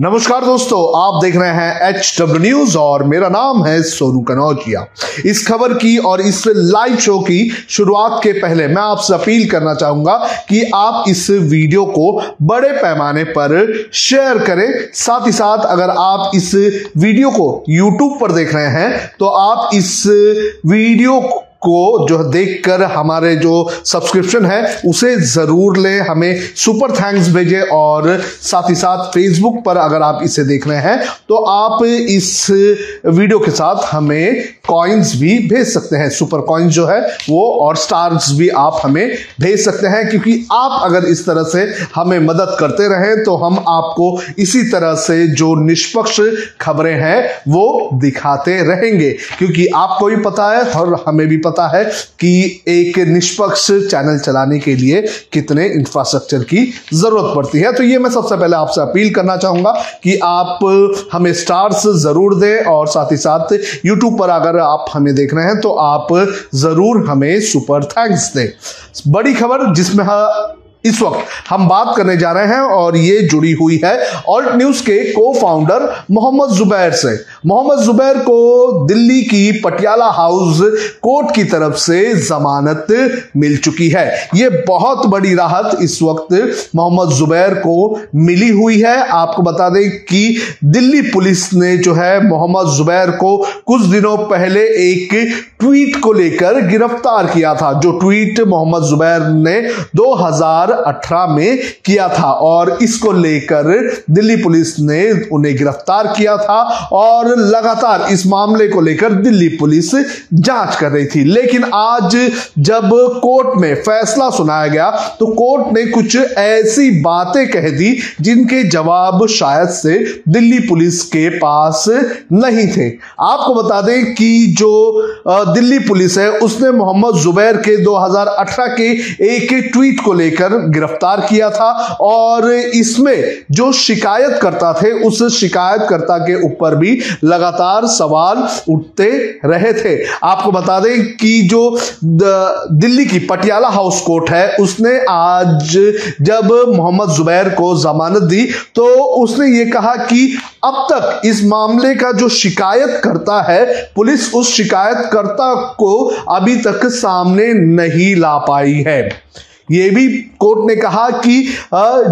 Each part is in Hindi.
नमस्कार दोस्तों, आप देख रहे हैं एच डब्ल्यू न्यूज़ और मेरा नाम है सोनू कनौजिया। इस खबर की और इस लाइव शो की शुरुआत के पहले मैं आपसे अपील करना चाहूँगा कि आप इस वीडियो को बड़े पैमाने पर शेयर करें। साथ ही साथ अगर आप इस वीडियो को यूट्यूब पर देख रहे हैं तो आप इस वीडियो को जो देखकर हमारे जो सब्सक्रिप्शन है, उसे ज़रूर लें, हमें सुपर थैंक्स भेजें और साथ ही साथ फेसबुक पर अगर आप इसे देख रहे हैं तो आप इस वीडियो के साथ हमें कॉइन्स भी भेज सकते हैं। सुपर कॉइन्स जो है, वो और स्टार्स भी आप हमें भेज सकते हैं, क्योंकि आप अगर इस तरह से हमें मदद करते रहें तो हम आपको इसी तरह से जो निष्पक्ष खबरें हैं, वो दिखाते रहेंगे। क्योंकि आपको भी पता है और हमें भी पता पता है कि एक निष्पक्ष चैनल चलाने के लिए कितने इंफ्रास्ट्रक्चर की ज़रूरत पड़ती है। तो ये मैं सबसे पहले आपसे अपील करना चाहूँगा कि आप हमें स्टार्स ज़रूर दें और साथ ही साथ यूट्यूब पर अगर आप हमें देख रहे हैं तो आप ज़रूर हमें सुपर थैंक्स दें। बड़ी खबर जिसमें हाँ इस वक्त हम बात करने जा रहे हैं और ये जुड़ी हुई है ऑल्ट न्यूज़ के को फाउंडर मोहम्मद जुबैर से। मोहम्मद जुबैर को दिल्ली की पटियाला हाउस कोर्ट की तरफ़ से जमानत मिल चुकी है। ये बहुत बड़ी राहत इस वक्त मोहम्मद जुबैर को मिली हुई है। आपको बता दें कि दिल्ली पुलिस ने जो है मोहम्मद जुबैर को कुछ दिनों पहले एक ट्वीट को लेकर गिरफ़्तार किया था। जो ट्वीट मोहम्मद जुबैर ने 2018 में किया था और इसको लेकर दिल्ली पुलिस ने उन्हें गिरफ़्तार किया था और लगातार इस मामले को लेकर दिल्ली पुलिस जाँच कर रही थी। लेकिन आज जब कोर्ट में फैसला सुनाया गया तो कोर्ट ने कुछ ऐसी बातें कह दी जिनके जवाब शायद से दिल्ली पुलिस के पास नहीं थे। आपको बता दें कि जो दिल्ली पुलिस है, उसने मोहम्मद जुबैर के 2018 के एक ट्वीट को लेकर गिरफ़्तार किया था और इसमें जो शिकायत करता थे, उस शिकायतकर्ता के ऊपर भी लगातार सवाल उठते रहे थे। आपको बता दें कि जो दिल्ली की पटियाला हाउस कोर्ट है, उसने आज जब मोहम्मद जुबैर को जमानत दी तो उसने ये कहा कि अब तक इस मामले का जो शिकायत करता है, पुलिस उस शिकायतकर्ता को अभी तक सामने नहीं ला पाई है। ये भी कोर्ट ने कहा कि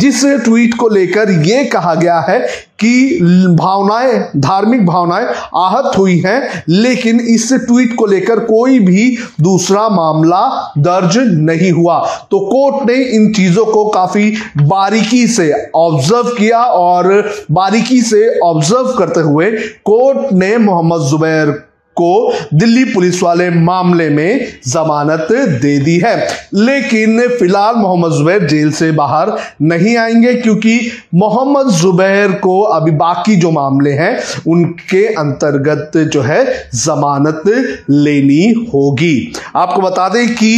जिस ट्वीट को लेकर यह कहा गया है कि भावनाएँ, धार्मिक भावनाएँ आहत हुई हैं, लेकिन इस ट्वीट को लेकर कोई भी दूसरा मामला दर्ज नहीं हुआ। तो कोर्ट ने इन चीज़ों को काफ़ी बारीकी से ऑब्ज़र्व किया और बारीकी से ऑब्ज़र्व करते हुए कोर्ट ने मोहम्मद जुबैर को दिल्ली पुलिस वाले मामले में जमानत दे दी है। लेकिन फ़िलहाल मोहम्मद जुबैर जेल से बाहर नहीं आएँगे क्योंकि मोहम्मद जुबैर को अभी बाकी जो मामले हैं, उनके अंतर्गत जो है जमानत लेनी होगी। आपको बता दें कि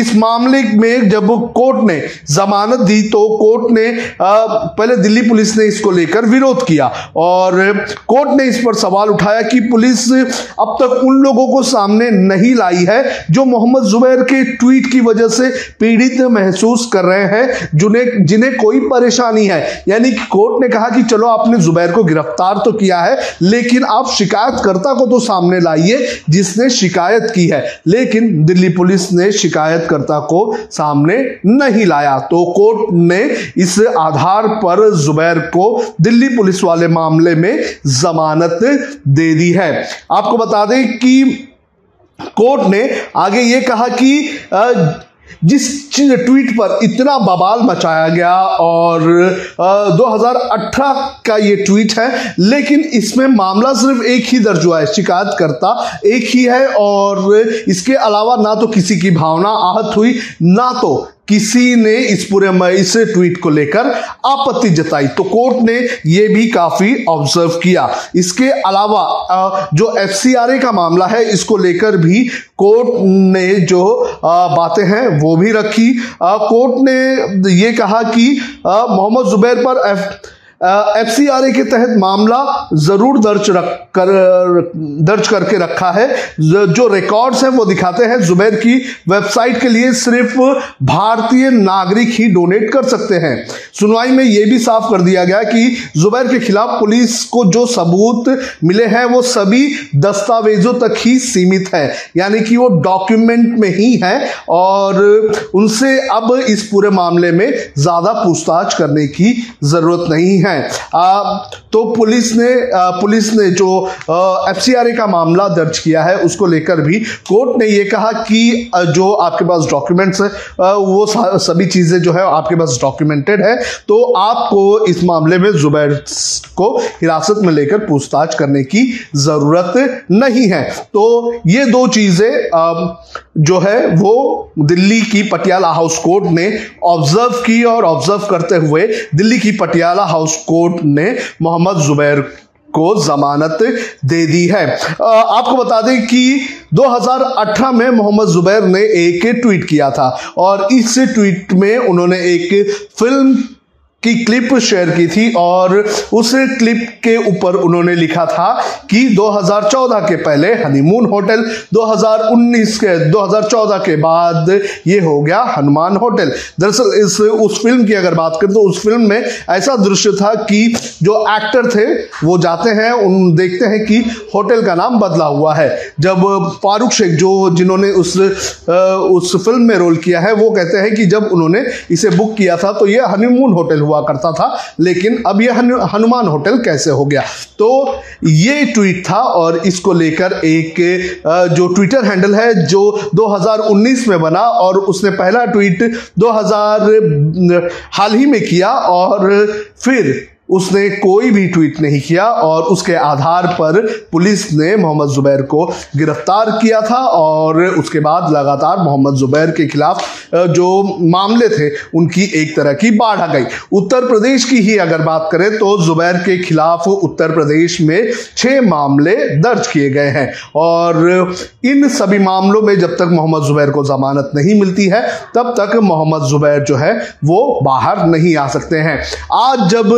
इस मामले में जब कोर्ट ने जमानत दी तो कोर्ट ने पहले दिल्ली पुलिस ने इसको लेकर विरोध किया और कोर्ट ने इस पर सवाल उठाया कि पुलिस अब तक उन लोगों को सामने नहीं लाई है जो मोहम्मद जुबैर के ट्वीट की वजह से पीड़ित महसूस कर रहे हैं जिन्हें जिन्हें कोई परेशानी है। यानी कि कोर्ट ने कहा कि चलो आपने जुबैर को गिरफ़्तार तो किया है, लेकिन आप शिकायतकर्ता को तो सामने लाइए जिसने शिकायत की है। लेकिन दिल्ली पुलिस ने शिकायतकर्ता को सामने नहीं लाया। तो कोर्ट ने इस आधार पर जुबैर को दिल्ली पुलिस वाले मामले में जमानत दे दी है। आपको आपको बता दें कि कोर्ट ने आगे ये कहा कि जिस ट्वीट पर इतना बवाल मचाया गया और 2018 का ये ट्वीट है, लेकिन इसमें मामला सिर्फ़ एक ही दर्ज हुआ है शिकायत करता एक ही है और इसके अलावा ना तो किसी की भावना आहत हुई, ना तो किसी ने इस पूरे इस ट्वीट को लेकर आपत्ति जताई। तो कोर्ट ने यह भी काफ़ी ऑब्ज़र्व किया। इसके अलावा जो एफसीआरए का मामला है, इसको लेकर भी कोर्ट ने जो बातें हैं, वो भी रखी। कोर्ट ने ये कहा कि मोहम्मद जुबैर पर एफ़ एफसीआरए के तहत मामला ज़रूर दर्ज रख, कर, दर्ज करके रखा है। जो रिकॉर्ड्स हैं, वो दिखाते हैं। जुबैर की वेबसाइट के लिए सिर्फ़ भारतीय नागरिक ही डोनेट कर सकते हैं। सुनवाई में यह भी साफ़ कर दिया गया कि जुबैर के खिलाफ पुलिस को जो सबूत मिले हैं, वो सभी दस्तावेजों तक ही सीमित है। यानी कि वो डॉक्यूमेंट में ही है और उनसे अब इस पूरे मामले में ज़्यादा पूछताछ करने की ज़रूरत नहीं है। आ, तो पुलिस ने आ, पुलिस ने जो एफ़ का मामला दर्ज किया है उसको लेकर भी कोर्ट ने यह कहा कि जो आपके पास डॉक्यूमेंट्स है वो सभी चीज़ें जो है आपके पास डॉक्यूमेंटेड है। तो आपको इस मामले में जुबैर को हिरासत में लेकर पूछताछ करने की ज़रूरत नहीं है। तो ये दो चीज़ें जो है वो दिल्ली की पटियाला हाउस कोर्ट ने ऑब्ज़र्व की और ऑब्ज़र्व करते हुए दिल्ली की पटियाला हाउस कोर्ट ने मोहम्मद जुबैर को जमानत दे दी है। आपको बता दें कि 2018 में मोहम्मद जुबैर ने एक ट्वीट किया था और इस ट्वीट में उन्होंने एक फ़िल्म की क्लिप शेयर की थी और उस क्लिप के ऊपर उन्होंने लिखा था कि 2014 के पहले हनीमून होटल 2019 के 2014 के बाद ये हो गया हनुमान होटल। दरअसल इस, उस फ़िल्म की अगर बात करें तो उस फ़िल्म में ऐसा दृश्य था कि जो एक्टर थे, वो जाते हैं, उन देखते हैं कि होटल का नाम बदला हुआ है। जब फारूक शेख जो, जिन्होंने उस उस फ़िल्म में रोल किया है, वो कहते हैं कि जब उन्होंने इसे बुक किया था तो ये हनीमून होटल हुआ हुआ करता था, लेकिन अब यह हनुमान होटल कैसे हो गया? तो ये ट्वीट था और इसको लेकर एक जो ट्विटर हैंडल है, जो 2019 में बना और उसने पहला ट्वीट 2000 हाल ही में किया और फिर उसने कोई भी ट्वीट नहीं किया और उसके आधार पर पुलिस ने मोहम्मद जुबैर को गिरफ़्तार किया था और उसके बाद लगातार मोहम्मद जुबैर के खिलाफ जो मामले थे, उनकी एक तरह की बाढ़ आ गई। उत्तर प्रदेश की ही अगर बात करें तो जुबैर के खिलाफ उत्तर प्रदेश में छह मामले दर्ज किए गए हैं और इन सभी मामलों में जब तक मोहम्मद जुबैर को जमानत नहीं मिलती है, तब तक मोहम्मद जुबैर जो है, वो बाहर नहीं आ सकते हैं। आज जब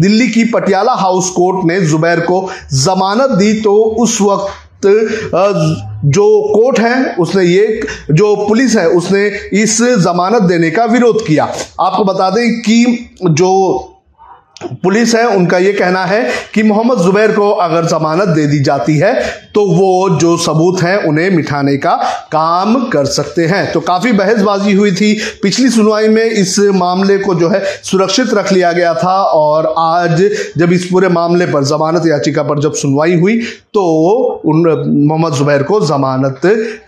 दिल्ली की पटियाला हाउस कोर्ट ने जुबैर को जमानत दी तो उस वक्त जो कोर्ट है, उसने ये, जो पुलिस है, उसने इस जमानत देने का विरोध किया। आपको बता दें कि जो पुलिस है, उनका यह कहना है कि मोहम्मद जुबैर को अगर जमानत दे दी जाती है तो वो जो सबूत हैं, उन्हें मिठाने का काम कर सकते हैं। तो काफ़ी बहसबाजी हुई थी। पिछली सुनवाई में इस मामले को जो है, सुरक्षित रख लिया गया था, और आज जब इस पूरे मामले पर जमानत याचिका पर जब सुनवाई हुई तो उन मोहम्मद जुबैर को जमानत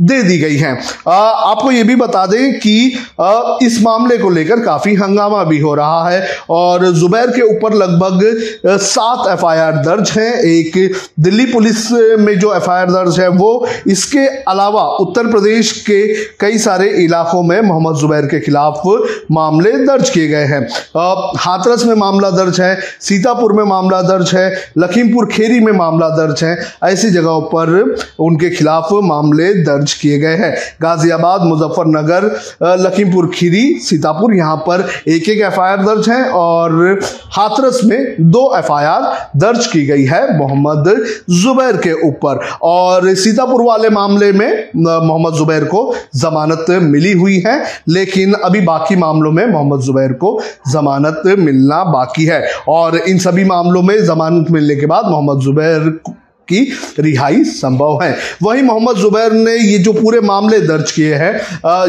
दे दी गई है। आ, आपको ये भी बता दें कि आ, इस मामले को लेकर काफ़ी हंगामा भी हो रहा है और जुबैर के ऊपर लगभग सात एफआईआर दर्ज हैं। एक दिल्ली पुलिस में जो एफआईआर दर्ज है वो इसके अलावा उत्तर प्रदेश के कई सारे इलाकों में मोहम्मद जुबैर के खिलाफ मामले दर्ज किए गए हैं। हाथरस में मामला दर्ज है सीतापुर में मामला दर्ज है लखीमपुर खेरी में मामला दर्ज है। ऐसी जगहों पर उनके खिलाफ मामले दर्ज किए गए हैं। गाजियाबाद, मुजफ्फरनगर लखीमपुर, खीरी, सीतापुर, यहाँ पर एक एक एफ़ दर्ज है और हाथरस में दो एफआईआर दर्ज की गई है मोहम्मद जुबैर के ऊपर। और सीतापुर वाले मामले में मोहम्मद जुबैर को जमानत मिली हुई है, लेकिन अभी बाकी मामलों में मोहम्मद जुबैर को जमानत मिलना बाकी है। और इन सभी मामलों में जमानत मिलने के बाद मोहम्मद जुबैर की रिहाई संभव है। वहीं मोहम्मद जुबैर ने ये जो पूरे मामले दर्ज किए हैं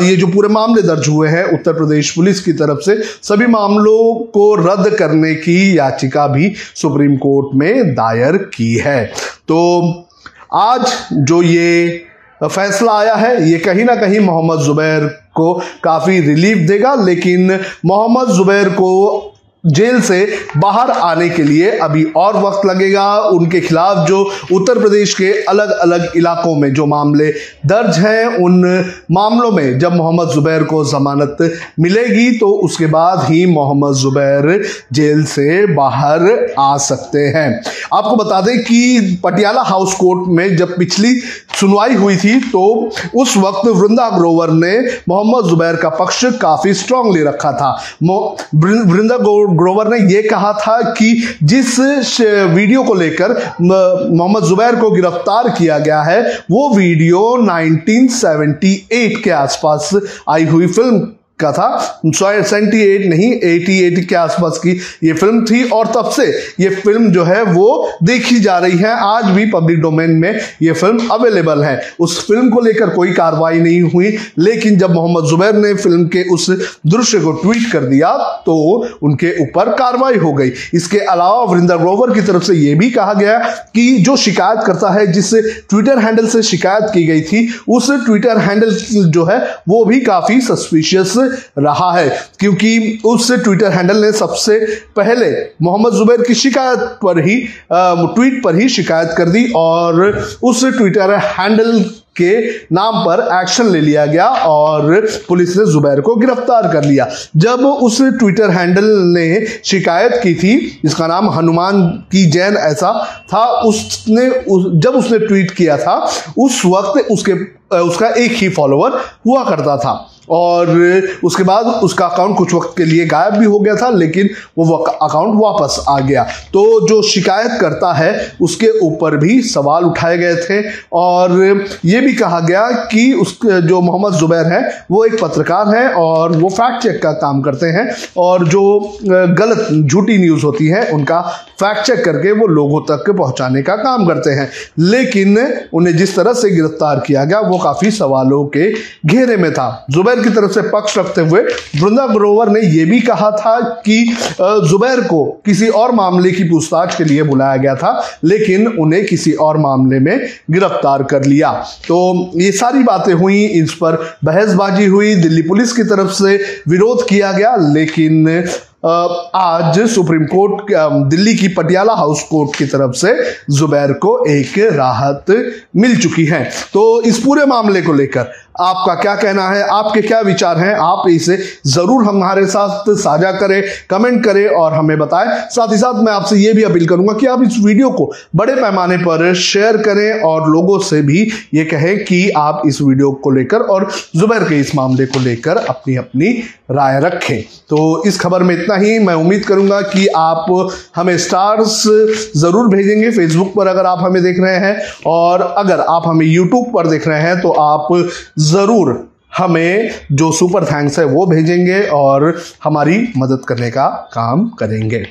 ये जो पूरे मामले दर्ज हुए हैं, उत्तर प्रदेश पुलिस की तरफ़ से, सभी मामलों को रद्द करने की याचिका भी सुप्रीम कोर्ट में दायर की है। तो आज जो ये फैसला आया है, ये कहीं ना कहीं मोहम्मद जुबैर को काफ़ी रिलीफ देगा, लेकिन मोहम्मद जुबैर को जेल से बाहर आने के लिए अभी और वक्त लगेगा। उनके खिलाफ जो उत्तर प्रदेश के अलग अलग इलाकों में जो मामले दर्ज हैं, उन मामलों में जब मोहम्मद जुबैर को जमानत मिलेगी तो उसके बाद ही मोहम्मद जुबैर जेल से बाहर आ सकते हैं। आपको बता दें कि पटियाला हाउस कोर्ट में जब पिछली सुनवाई हुई थी तो उस वक्त वृंदा ग्रोवर ने मोहम्मद जुबैर का पक्ष काफ़ी स्ट्रांगली रखा था। वृंदा ग्रोवर ग्रोवर ने यह कहा था कि जिस वीडियो को लेकर मोहम्मद जुबैर को गिरफ़्तार किया गया है, वो वीडियो 1978 के आसपास आई हुई फ़िल्म। का था। सेवेंटी एट नहीं एटी एट के आसपास की ये फ़िल्म थी और तब से ये फ़िल्म जो है वो देखी जा रही है। आज भी पब्लिक डोमेन में ये फ़िल्म अवेलेबल है। उस फ़िल्म को लेकर कोई कार्रवाई नहीं हुई, लेकिन जब मोहम्मद जुबैर ने फ़िल्म के उस दृश्य को ट्वीट कर दिया तो उनके ऊपर कार्रवाई हो गई। इसके अलावा वरिंदर ग्रोवर की तरफ़ से यह भी कहा गया कि जो शिकायत करता है, जिस ट्विटर हैंडल से शिकायत की गई थी, उस ट्विटर हैंडल जो है, वो भी काफ़ी सस्पिशियस रहा है क्योंकि उस ट्विटर हैंडल ने सबसे पहले मोहम्मद जुबैर की शिकायत पर ही ट्वीट पर ही शिकायत कर दी और उस ट्विटर हैंडल के नाम पर एक्शन ले लिया गया और पुलिस ने जुबैर को गिरफ़्तार कर लिया। जब उस ट्विटर हैंडल ने शिकायत की थी जिसका नाम हनुमान की जैन ऐसा था उसने उस, जब उसने ट्वीट किया था उस वक्त उसके उसका एक ही फॉलोअर हुआ करता था। और उसके बाद उसका अकाउंट कुछ वक्त के लिए गायब भी हो गया था, लेकिन वो अकाउंट वापस आ गया। तो जो शिकायत करता है, उसके ऊपर भी सवाल उठाए गए थे। और ये भी कहा गया कि उस, जो मोहम्मद जुबैर है, वो एक पत्रकार है और वो फैक्ट चेक का काम करते हैं। और जो गलत, झूठी न्यूज़ होती है, उनका फैक्ट चेक करके वो लोगों तक पहुँचाने का काम करते हैं। लेकिन उन्हें जिस तरह से गिरफ़्तार किया गया, वो काफ़ी सवालों के घेरे में था। जुबैर की तरफ़ से पक्ष रखते हुए वृंदा ग्रोवर ने यह भी कहा था कि जुबैर को किसी और मामले की पूछताछ के लिए बुलाया गया था, लेकिन उन्हें किसी और मामले में गिरफ़्तार कर लिया। तो ये सारी बातें हुई, इस पर बहसबाजी हुई, दिल्ली पुलिस की तरफ़ से विरोध किया गया, लेकिन आज सुप्रीम कोर्ट दिल्ली की पटियाला हाउस कोर्ट की तरफ़ से जुबैर को एक राहत मिल चुकी है। तो इस पूरे मामले को लेकर आपका क्या कहना है? आपके क्या विचार हैं? आप इसे ज़रूर हमारे साथ साझा करें, कमेंट करें और हमें बताएँ। साथ ही साथ मैं आपसे यह भी अपील करूँगा कि आप इस वीडियो को बड़े पैमाने पर शेयर करें और लोगों से भी ये कहें कि आप इस वीडियो को लेकर और जुबैर के इस मामले को लेकर अपनी अपनी राय रखें। तो इस खबर में इतना ही। मैं उम्मीद करूँगा कि आप हमें स्टार्स ज़रूर भेजेंगे। फेसबुक पर अगर आप हमें देख रहे हैं और अगर आप हमें यूट्यूब पर देख रहे हैं तो आप ज़रूर हमें जो सुपर थैंक्स है वो भेजेंगे और हमारी मदद करने का काम करेंगे।